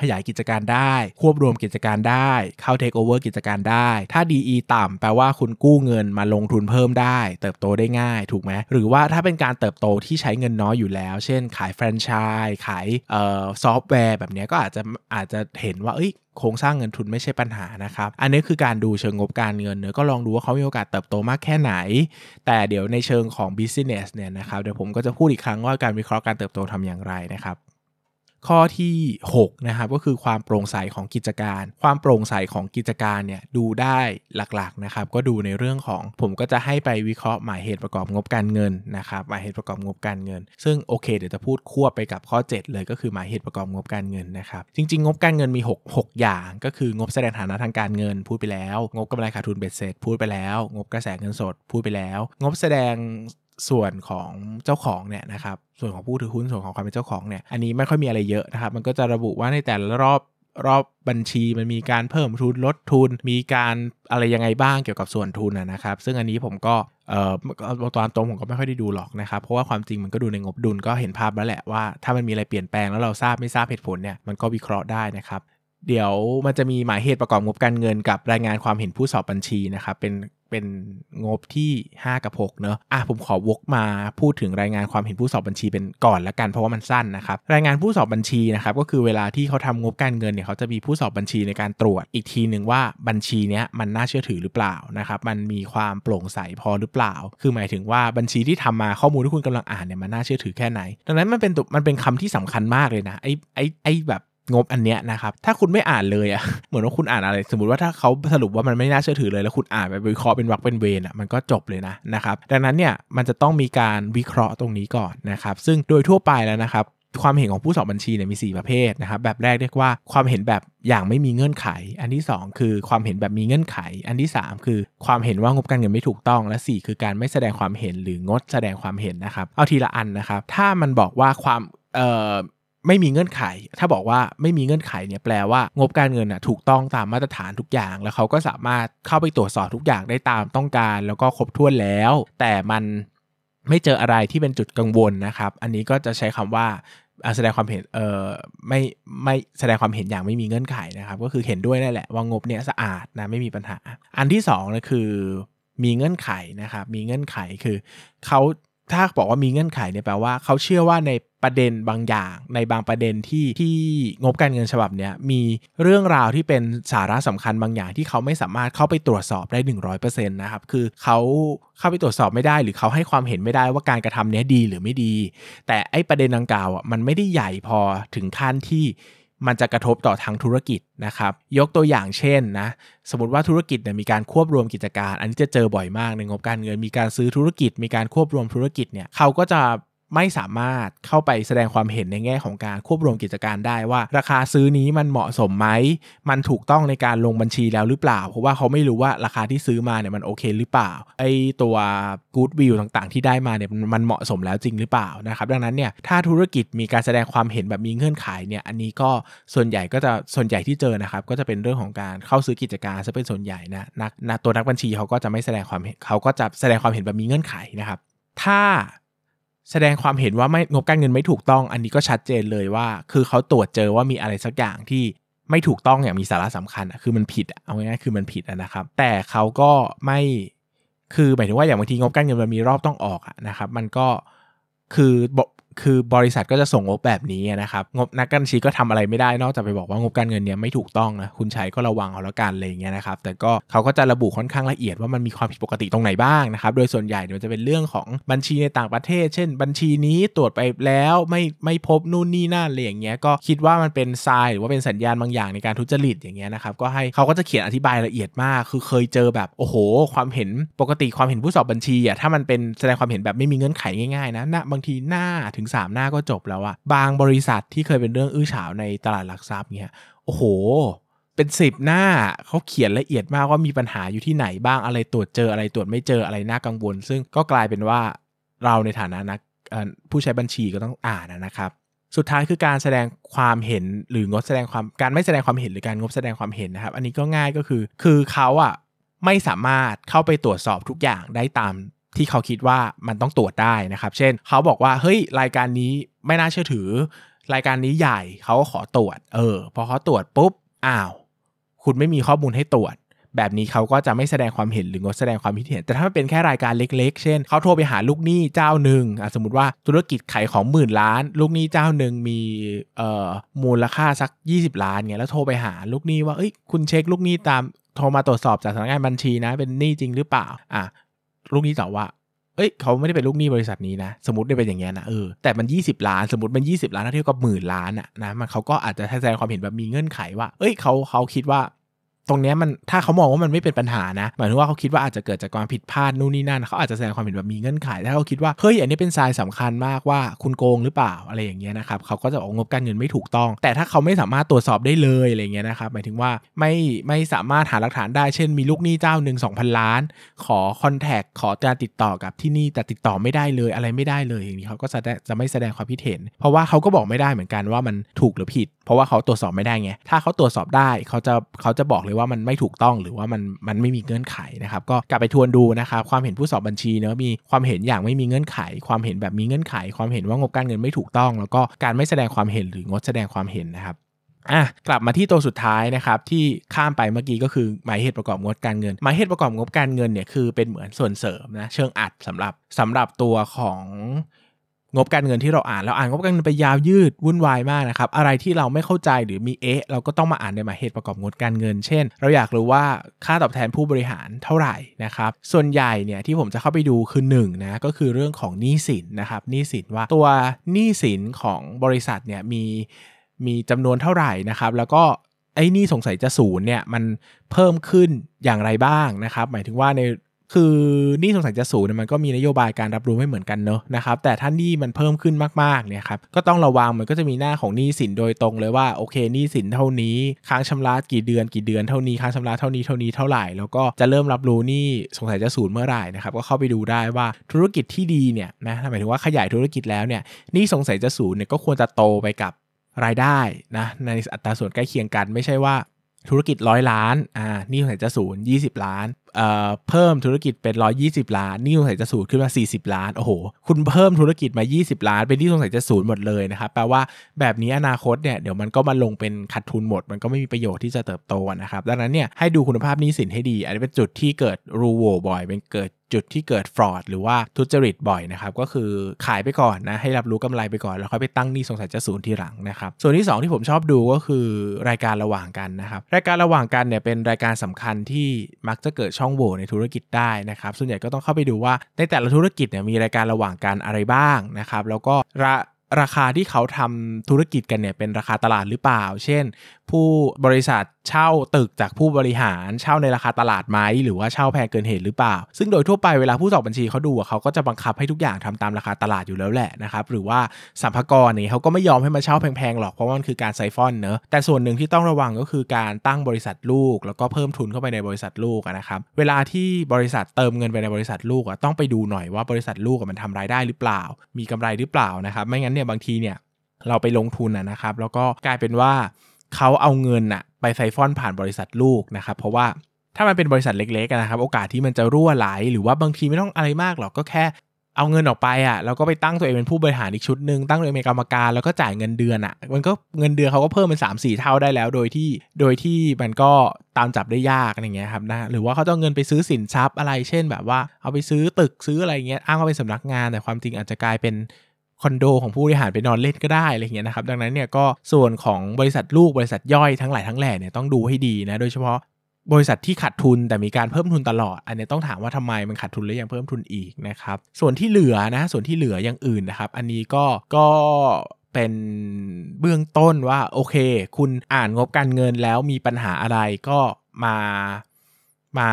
A: ขยายกิจการได้ ควบรวมกิจการได้ เข้าเทคโอเวอร์กิจการได้ ถ้า DE ต่ำแปลว่าคุณกู้เงินมาลงทุนเพิ่มได้ เติบโตได้ง่ายถูกไหมหรือว่าถ้าเป็นการเติบโตที่ใช้เงินน้อยอยู่แล้ว เช่น ขายแฟรนไชส์ขายเอ่อซอฟต์แวร์แบบนี้ก็อาจจะอาจจะเห็นว่าเอ้ยโครงสร้างเงินทุนไม่ใช่ปัญหานะครับ อันนี้คือการดูเชิงงบการเงินเนอะก็ลองดูว่าเขามีโอกาสเติบโตมากแค่ไหน แต่เดี๋ยวในเชิงของ business เนี่ยนะครับ เดี๋ยวผมก็จะพูดอีกครั้งว่าการวิเคราะห์การเติบโตทำอย่างไรนะครับ ข้อที่6นะครับก็คือความโปร่งใสของกิจการ ความโปร่งใสของกิจการเนี่ยดูได้หลักๆนะครับก็ดูในเรื่องของผมก็จะให้ไปวิเคราะห์หมายเหตุประกอบงบการเงินนะครับหมายเหตุประกอบงบการเงิน ซึ่งโอเคเดี๋ยวจะพูดควบไปกับข้อ 7 เลยก็คือหมายเหตุประกอบงบการเงินนะครับจริง ๆ งบการเงินมี 6 6 อย่างก็คืองบแสดงฐานะทางการเงิน พูดไปแล้ว งบกำไรขาดทุนเบ็ดเสร็จ พูดไปแล้ว งบกระแสเงินสด พูดไปแล้ว งบแสดง ส่วนของเจ้าของเนี่ยนะครับส่วนของผู้ถือหุ้นส่วนของความเป็นเจ้าของเนี่ยอันนี้ไม่ค่อยมีอะไรเยอะนะครับ มันก็จะระบุว่าในแต่ละรอบรอบบัญชีมันมีการเพิ่มทุนลดทุน มีการอะไรยังไงบ้างเกี่ยวกับส่วนทุนนะครับ ซึ่งอันนี้ผมก็เอ่อตอนตรงผมก็ไม่ค่อยได้ดูหรอกนะครับ เพราะว่าความจริงมันก็ดูในงบดุลก็เห็นภาพแล้วแหละว่าถ้ามันมีอะไรเปลี่ยนแปลงแล้วเราทราบไม่ทราบเหตุผลเนี่ยมันก็วิเคราะห์ได้นะครับเดี๋ยวมันจะมีหมายเหตุประกอบงบการเงินกับรายงานความเห็นผู้สอบบัญชีนะครับเป็น เป็นงบที่ 5 กับ 6 เนอะอะผมขอวกมาพูดถึงรายงานความเห็นผู้สอบบัญชีเป็นก่อนละกันเพราะว่ามันสั้นนะครับ รายงานผู้สอบบัญชีนะครับก็คือเวลาที่เขาทำงบการเงินเนี่ยเขาจะมีผู้สอบบัญชีในการตรวจอีกทีหนึ่งว่าบัญชีเนี้ยมันน่าเชื่อถือหรือเปล่านะครับมันมีความโปร่งใสพอหรือเปล่า คือหมายถึงว่าบัญชีที่ทำมาข้อมูลที่คุณกำลังอ่านเนี่ยมันน่าเชื่อถือแค่ไหน ดังนั้นมันเป็นมันเป็นคำที่สำคัญมากเลยนะไอ้ไอ้ไอ้แบบ งบอันเนี้ยนะครับ ถ้าคุณไม่อ่านเลยอะเหมือนว่าคุณอ่านอะไร สมมติว่าถ้าเขาสรุปว่ามันไม่น่าเชื่อถือเลย แล้วคุณอ่านไปวิเคราะห์เป็นวักเป็นเวรอะมันก็จบเลยนะนะครับดังนั้นเนี่ยมันจะต้องมีการวิเคราะห์ตรงนี้ก่อนนะครับซึ่งโดยทั่วไปแล้วนะครับความเห็นของผู้สอบบัญชีเนี่ยมี 4 ประเภทนะครับ แบบแรกเรียกว่าความเห็นแบบอย่างไม่มีเงื่อนไข อันที่ 2 คือความเห็นแบบมีเงื่อนไข อันที่ 3 คือความเห็นว่างบการเงินไม่ถูกต้อง และ 4 คือการไม่แสดงความเห็นหรืองดแสดงความเห็นนะครับ เอาทีละอันนะครับ ถ้ามันบอกว่าความเอ่อ ไม่มีเงื่อนไข ถ้าบอกว่าไม่มีเงื่อนไขเนี่ยแปลว่างบการเงินอะถูกต้องตามมาตรฐานทุกอย่าง แล้วเขาก็สามารถเข้าไปตรวจสอบทุกอย่างได้ตามต้องการ แล้วก็ครบถ้วนแล้ว แต่มันไม่เจออะไรที่เป็นจุดกังวลนะครับ อันนี้ก็จะใช้คำว่าแสดงความเห็นเอ่อไม่ไม่แสดงความเห็นอย่างไม่มีเงื่อนไขนะครับ ก็คือเห็นด้วยนั่นแหละว่างบเนี้ยสะอาดนะไม่มีปัญหา อันที่2นะคือมีเงื่อนไขนะครับ มีเงื่อนไขคือเขา ถ้าบอกว่ามีเงื่อนไขเนี่ยแปลว่าเขาเชื่อว่าในประเด็นบางอย่าง ในบางประเด็นที่ที่งบการเงินฉบับนี้มีเรื่องราวที่เป็นสาระสำคัญบางอย่างที่เขาไม่สามารถเข้าไปตรวจสอบได้ 100%นะครับคือเขาเข้าไปตรวจสอบไม่ได้ หรือเขาให้ความเห็นไม่ได้ว่าการกระทำนี้ดีหรือไม่ดี แต่ไอ้ประเด็นดังกล่าวอะมันไม่ได้ใหญ่พอถึงขั้นที่ มันจะกระทบต่อทางธุรกิจนะครับ ยกตัวอย่างเช่นนะสมมติว่าธุรกิจเนี่ยมีการควบรวมกิจการ อันนี้จะเจอบ่อยมากในงบการเงินมีการซื้อธุรกิจ มีการควบรวมธุรกิจเนี่ยเขาก็จะ ไม่สามารถเข้าไปแสดงความเห็นในแง่ของการควบรวมกิจการได้ว่า ราคาซื้อนี้มันเหมาะสมไหม มันถูกต้องในการลงบัญชีแล้วหรือเปล่า เพราะว่าเขาไม่รู้ว่าราคาที่ซื้อมาเนี่ยมันโอเคหรือเปล่า ไอตัวกู๊ดวิวต่างๆ ที่ได้มาเนี่ยมันเหมาะสมแล้วจริงหรือเปล่านะครับ ดังนั้นเนี่ยถ้าธุรกิจมีการแสดงความเห็นแบบมีเงื่อนไขเนี่ย อันนี้ก็ส่วนใหญ่ก็จะส่วนใหญ่ที่เจอนะครับ ก็จะเป็นเรื่องของการเข้าซื้อกิจการซะเป็นส่วนใหญ่นะนักตัวนักบัญชีเขาก็จะไม่แสดงความเห็นเขาก็จะแสดงความเห็นแบบมีเงื่อนไขนะครับ ถ้า แสดงความเห็นว่าไม่งบการเงินไม่ถูกต้อง อันนี้ก็ชัดเจนเลยว่า คือเขาตรวจเจอว่ามีอะไรสักอย่างที่ไม่ถูกต้องอย่างมีสาระสำคัญอะคือมันผิดเอาง่ายๆคือมันผิดนะครับ แต่เขาก็ไม่คือหมายถึงว่าอย่างบางทีงบการเงินมันมีรอบต้องออกนะครับ มันก็คือ คือบริษัทก็จะส่งงบแบบนี้นะครับงบนักการบัญชีก็ทำอะไรไม่ได้นอกจากไปบอกว่างบการเงินเนี่ยไม่ถูกต้องนะคุณใชัยก็ระวังเอาละกันอะไรเงี้ยนะครับแต่ก็เขาก็จะระบุค่อนข้างละเอียดว่ามันมีความผิดปกติตรงไหนบ้างนะครับโดยส่วนใหญ่เนี่ยจะเป็นเรื่องของบัญชีในต่างประเทศ เช่น บัญชีนี้ตรวจไปแล้วไม่ไม่พบนู่นนี่นั่นอะไรอย่างเงี้ยก็คิดว่ามันเป็นทรายหรือว่าเป็นสัญญาณบางอย่างในการทุจริตอย่างเงี้ยนะครับก็ให้เขาก็จะเขียนอธิบายละเอียดมาก คือเคยเจอแบบโอ้โห ความเห็นปกติความเห็นผู้สอบบัญชีอะถ้ามันเป็นแสดงความเห็นแบบไม่มีเงื่อนไขง่ายๆนะบางทีหน้าถึง3หน้าก็จบแล้วอะบางบริษัทที่เคยเป็นเรื่องอื้อฉาวในตลาดหลักทรัพย์เนี่ยโอ้โห เป็นสิบหน้าเขาเขียนละเอียดมากว่ามีปัญหาอยู่ที่ไหนบ้างอะไรตรวจเจออะไรตรวจไม่เจออะไรน่ากังวล ซึ่งก็กลายเป็นว่าเราในฐานะนักผู้ใช้บัญชีก็ต้องอ่านนะครับสุดท้ายคือการแสดงความเห็นหรืองดแสดงความการไม่แสดงความเห็นหรือการงดแสดงความเห็นนะครับ อันนี้ก็ง่ายก็คือ คือเขาอะไม่สามารถเข้าไปตรวจสอบทุกอย่างได้ตาม ที่เขาคิดว่ามันต้องตรวจได้นะครับ เช่น เขาบอกว่าเฮ้ยรายการนี้ไม่น่าเชื่อถือ รายการนี้ใหญ่เขาก็ขอตรวจ เออ พอเขาตรวจปุ๊บอ้าว คุณไม่มีข้อมูลให้ตรวจ แบบนี้เขาก็จะไม่แสดงความเห็นหรืองดแสดงความคิดเห็น แต่ถ้ามันเป็นแค่รายการเล็ก ๆ เช่นเขาโทรไปหาลูกหนี้เจ้าหนึ่งสมมติว่าธุรกิจขายของหมื่นล้าน ลูกหนี้เจ้าหนึ่งมีเอ่อมูลค่าสัก 20 ล้านเงี้ยแล้วโทรไปหาลูกหนี้ว่าเอ้ยคุณเช็คลูกหนี้ตามโทรมาตรวจสอบจากสำนักงานบัญชีนะเป็นหนี้จริงหรือเปล่า อะ ลูกหนี้ตอบว่าเอ้ยเขาไม่ได้เป็นลูกหนี้บริษัทนี้นะ สมมติได้เป็นอย่างเงี้ยนะเออแต่มัน 20 ล้าน สมมติมัน 20 ล้านเท่ากับหมื่นล้านอะนะมันเขาก็อาจจะแสดงความเห็นแบบมีเงื่อนไขว่า เอ้ยเขาเขาคิดว่า ตรงนี้มันถ้าเขามองว่ามันไม่เป็นปัญหานะหมายถึงว่าเขาคิดว่าอาจจะเกิดจากความผิดพลาดนู่นนี่นั่นเขาอาจจะแสดงความเห็นแบบมีเงื่อนไขถ้าเขาคิดว่าเฮ้ยอันนี้เป็นทรายสำคัญมากว่าคุณโกงหรือเปล่าอะไรอย่างเงี้ยนะครับเขาก็จะออกงบการเงินไม่ถูกต้อง แต่ถ้าเขาไม่สามารถตรวจสอบได้เลยอะไรเงี้ยนะครับหมายถึงว่าไม่ไม่สามารถหาหลักฐานได้เช่น มีลูกหนี้เจ้าหนึ่งสองพันล้าน ขอคอนแทคขอการติดต่อกับที่นี่แต่ติดต่อไม่ได้เลยอะไรไม่ได้เลยอย่างนี้เขาก็จะจะไม่แสดงความคิดเห็น เพราะว่าเขาก็บอกไม่ได้เหมือนกันว่ามันถูกหรือผิด เพราะว่าเขาตรวจสอบไม่ได้ไงถ้าเขาตรวจสอบได้เขาจะเขาจะบอกเลยว่ามันไม่ถูกต้องหรือว่ามันมันไม่มีเงื่อนไขนะครับก็กลับไปทวนดูนะครับความเห็นผู้สอบบัญชีเนอะมีความเห็นอย่างไม่มีเงื่อนไข ความเห็นแบบมีเงื่อนไข ความเห็นว่างบการเงินไม่ถูกต้อง แล้วก็การไม่แสดงความเห็นหรืองดแสดงความเห็นนะครับอะกลับมาที่ตัวสุดท้ายนะครับที่ข้ามไปเมื่อกี้ก็คือหมายเหตุประกอบงบการเงิน หมายเหตุประกอบงบการเงินเนี่ยคือเป็นเหมือนส่วนเสริมนะเชิงอัดสำหรับสำหรับตัวของ งบการเงินที่เราอ่านเราอ่านงบการเงินไปยาวยืดวุ่นวายมากนะครับอะไรที่เราไม่เข้าใจหรือมีเอ๊ะเราก็ต้องมาอ่านในหมายเหตุประกอบงบการเงิน เช่น เราอยากรู้ว่าค่าตอบแทนผู้บริหารเท่าไหร่นะครับส่วนใหญ่เนี่ยที่ผมจะเข้าไปดูคือ1นนะก็คือเรื่องของหนี้สินนะครับหนี้สินว่าตัวหนี้สินของบริษัทเนี่ยมีมีจำนวนเท่าไหร่นะครับแล้วก็ไอ้นี่สงสัยจะศูนย์เนี่ยมันเพิ่มขึ้นอย่างไรบ้างนะครับ หมายถึงว่าใน คือนี่สงสัยจะสูงมันก็มีนโยบายการรับรู้ไม่เหมือนกันเนอะนะครับแต่ถ้านี่มันเพิ่มขึ้นมากๆเนี่ยครับก็ต้องระวังมันก็จะมีหน้าของหนี้สินโดยตรงเลยว่าโอเคหนี้สินเท่านี้ค้างชำระกี่เดือนกี่เดือนเท่านี้ค้างชำระเท่านี้เท่านี้เท่าไหร่ แล้วก็จะเริ่มรับรู้นี่สงสัยจะสูญเมื่อไหร่นะครับก็เข้าไปดูได้ว่าธุรกิจที่ดีเนี่ยนะหมายถึงว่าขยายธุรกิจแล้วเนี่ยนี่สงสัยจะสูญเนี่ยก็ควรจะโตไปกับรายได้นะในอัตราส่วนใกล้เคียงกันไม่ใช่ว่าธุรกิจร้อยล้านอ่านี่สงสัยจะศูนย์ยี่สิบล้าน เพิ่มธุรกิจเป็น 120 ล้าน นี่สงสัยจะสูญขึ้นมา 40 ล้าน โอ้โห คุณเพิ่มธุรกิจมา 20 ล้าน เป็นที่สงสัยจะสูญหมดเลยนะครับ แปลว่าแบบนี้อนาคตเนี่ย เดี๋ยวมันก็มาลงเป็นขาดทุนหมด มันก็ไม่มีประโยชน์ที่จะเติบโตนะครับ ดังนั้นเนี่ย ให้ดูคุณภาพนี้สินให้ดี อันนี้เป็นจุดที่เกิดรูโวบ่อย เป็นเกิดจุดที่เกิดฟรอดหรือว่าทุจริตบ่อยนะครับ ก็คือขายไปก่อนนะ ให้รับรู้กำไรไปก่อน แล้วค่อยไปตั้งหนี้สงสัยจะสูญทีหลังนะครับ ส่วนที่ 2 ที่ผมชอบดูก็คือรายการระหว่างกันนะครับ รายการระหว่างกันเนี่ยเป็นรายการสำคัญที่มักจะเกิดช่ององโหว่ในธุรกิจได้นะครับ ส่วนใหญ่ก็ต้องเข้าไปดูว่าในแต่ละธุรกิจเนี่ยมีรายการระหว่างกันอะไรบ้างนะครับ แล้วก็ระราคาที่เขาทำธุรกิจกันเนี่ยเป็นราคาตลาดหรือเปล่า เช่น ผู้บริษัท เช่าตึกจากผู้บริหารเช่าในราคาตลาดไหมหรือว่าเช่าแพงเกินเหตุหรือเปล่า ซึ่งโดยทั่วไปเวลาผู้สอบบัญชีเขาดูเขาก็จะบังคับให้ทุกอย่างทำตามราคาตลาดอยู่แล้วแหละนะครับหรือว่าสัมภาระนี่เขาก็ไม่ยอมให้มาเช่าแพงๆหรอกเพราะว่ามันคือการไซฟอนเนอะแต่ส่วนหนึ่งที่ต้องระวังก็คือการตั้งบริษัทลูก แล้วก็เพิ่มทุนเข้าไปในบริษัทลูกนะครับเวลาที่บริษัทเติมเงินไปในบริษัทลูกต้องไปดูหน่อยว่าบริษัทลูกมันทำรายได้หรือเปล่า มีกำไรหรือเปล่านะครับไม่งั้นเนี่ยบางทีเนี่ยเราไปลงทุนนะครับแล้วก็กลายเป็นว่าเขาเอาเงินอะ ไปไซฟอนผ่านบริษัทลูกนะครับเพราะว่าถ้ามันเป็นบริษัทเล็กๆนะครับโอกาสที่มันจะรั่วไหล หรือว่าบางทีไม่ต้องอะไรมากหรอกก็แค่เอาเงินออกไปอะแล้วก็ไปตั้งตัวเองเป็นผู้บริหารอีกชุดหนึ่งตั้งตัวเองเป็นกรรมการแล้วก็จ่ายเงินเดือนอะ มันก็เงินเดือนเขาก็เพิ่มเป็น3ามสี่เท่าได้แล้ว โดยที่โดยที่มันก็ตามจับได้ยากอะไรเงี้ยครับนะหรือว่าเขาจะเอาเงินไปซื้อสินทรัพย์อะไรเช่นแบบว่า เอาไปซื้อตึกซื้ออะไรเงี้ยอ้างว่าเป็นสำนักงานแต่ความจริงอาจจะกลายเป็น คอนโดของผู้บริหารไปนอนเล่นก็ได้อะไรเงี้ยนะครับดังนั้นเนี่ยก็ส่วนของบริษัทลูกบริษัทย่อยทั้งหลายทั้งแหล่เนี่ยต้องดูให้ดีนะโดยเฉพาะบริษัทที่ขาดทุนแต่มีการเพิ่มทุนตลอด อันนี้ต้องถามว่าทำไมมันขาดทุนแล้วยังเพิ่มทุนอีกนะครับส่วนที่เหลือนะส่วนที่เหลืออย่างอื่นนะครับ อันนี้ก็ก็เป็นเบื้องต้นว่าโอเค คุณอ่านงบการเงินแล้วมีปัญหาอะไรก็มา มา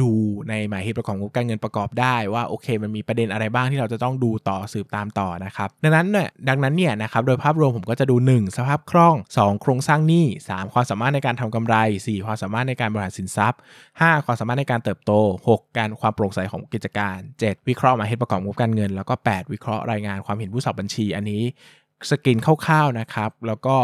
A: ดูในหมายเหตุประกอบงบการเงินประกอบได้ว่าโอเค มันมีประเด็นอะไรบ้างที่เราจะต้องดูต่อสืบตามต่อนะครับดังนั้นเนี่ยดังนั้นเนี่ยนะครับโดยภาพรวมผมก็จะดู 1 สภาพคล่อง 2 โครงสร้างหนี้ 3 ความสามารถในการทำกำไร 4 ความสามารถในการบริหารสินทรัพย์ 5 ความสามารถในการเติบโต 6 การความโปร่งใสของกิจการ 7 วิเคราะห์หมายเหตุประกอบงบการเงิน แล้วก็ 8 วิเคราะห์รายงานความเห็นผู้สอบบัญชีอันนี้ skim คร่าวๆนะครับ แล้วก็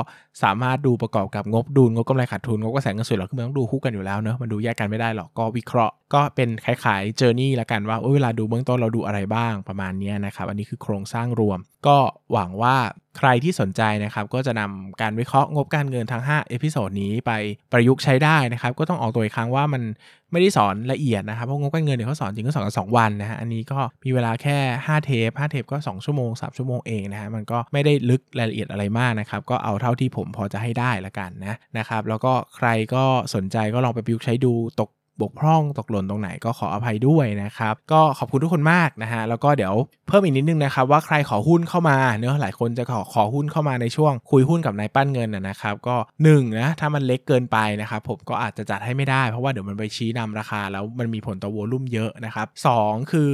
A: สามารถดูประกอบกับงบดุลงบกำไรขาดทุนงบกระแสเงินสดเราคือมันต้องดูคู่กันอยู่แล้วเนอะมันดูแยกกันไม่ได้หรอกก็วิเคราะห์ ก็เป็นคล้ายๆ journey ละกันว่าเวลาดูเบื้องต้นเราดูอะไรบ้างประมาณนี้นะครับ อันนี้คือโครงสร้างรวม ก็หวังว่า ใครที่สนใจนะครับก็จะนำการวิเคราะห์งบการเงินทั้ง5 episode นี้ไปประยุกต์ใช้ได้นะครับก็ต้องออกตัวอีกครั้งว่ามันไม่ได้สอนละเอียดนะครับเพราะงบการเงินเนี่ยเขาสอนจริงก็สอนกัน2วันนะฮะอันนี้ก็มีเวลาแค่ 5 เทป5เทปก็ 2 ชั่วโมง 3 ชั่วโมงเองนะฮะมันก็ไม่ได้ลึกรายละเอียดอะไรมากนะครับก็เอาเท่าที่ผมพอจะให้ได้ละกันนะนะครับแล้วก็ใครก็สนใจก็ลองไปประยุกต์ใช้ดูตก บกพร่องตกหล่นตรงไหนก็ขออภัยด้วยนะครับ ก็ขอบคุณทุกคนมากนะฮะแล้วก็เดี๋ยวเพิ่มอีกนิดนึงนะครับว่าใครขอหุ้นเข้ามาเนื้อหลายคนจะขอขอหุ้นเข้ามาในช่วงคุยหุ้นกับนายปั้นเงินนะครับก็1นะถ้ามันเล็กเกินไปนะครับผมก็อาจจะจัดให้ไม่ได้เพราะว่าเดี๋ยวมันไปชี้นำราคา แล้วมันมีผลต่อวอลุ่มเยอะนะครับสคือ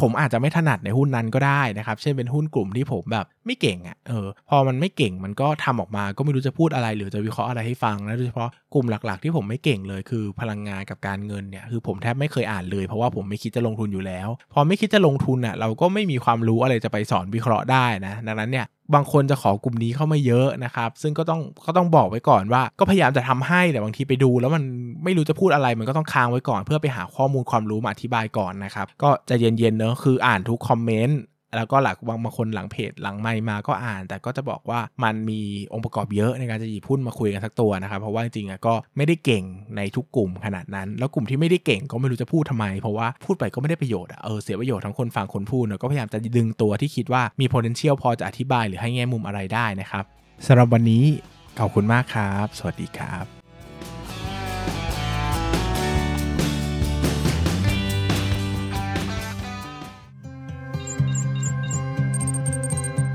A: ผมอาจจะไม่ถนัดในหุ้นนั้นก็ได้นะครับ เช่นเป็นหุ้นกลุ่มที่ผมแบบไม่เก่งอะ่ะ เออ พอมันไม่เก่งมันก็ทำออกมาก็ไม่รู้จะพูดอะไร หรือจะวิเคราะห์อะไรให้ฟังนะโดยเฉพาะกลุ่มหลักๆ ที่ผมไม่เก่งเลยคือพลังงานกับการเงินเนี่ย คือผมแทบไม่เคยอ่านเลย เพราะว่าผมไม่คิดจะลงทุนอยู่แล้ว พอไม่คิดจะลงทุนอะ เราก็ไม่มีความรู้อะไรจะไปสอนวิเคราะห์ได้นะ ดังนั้นเนี่ย บางคนจะขอกลุ่มนี้เข้ามาเยอะนะครับ ซึ่งก็ต้องก็ต้องบอกไว้ก่อนว่า ก็พยายามจะทำให้แต่บางทีไปดู แล้วมันไม่รู้จะพูดอะไรมันก็ต้องค้างไว้ก่อน เพื่อไปหาข้อมูลความรู้มาอธิบายก่อนนะครับก็จะเย็นๆเนอะคืออ่านทุกคอมเมนต์ แล้วก็หลักบางบางคนหลังเพจหลังไม่มาก็อ่าน แต่ก็จะบอกว่ามันมีองค์ประกอบเยอะในการจะหยิบหุ้นมาคุยกันสักตัวนะครับ เพราะว่าจริงๆก็ไม่ได้เก่งในทุกกลุ่มขนาดนั้น แล้วกลุ่มที่ไม่ได้เก่งก็ไม่รู้จะพูดทำไม เพราะว่าพูดไปก็ไม่ได้ประโยชน์เออเสียประโยชน์ทั้งคนฟังคนพูดก็พยายามจะดึงตัวที่คิดว่ามี potential พอจะอธิบายหรือให้แง่มุมอะไรได้นะครับสำหรับวันนี้ขอบคุณมากครับ สวัสดีครับ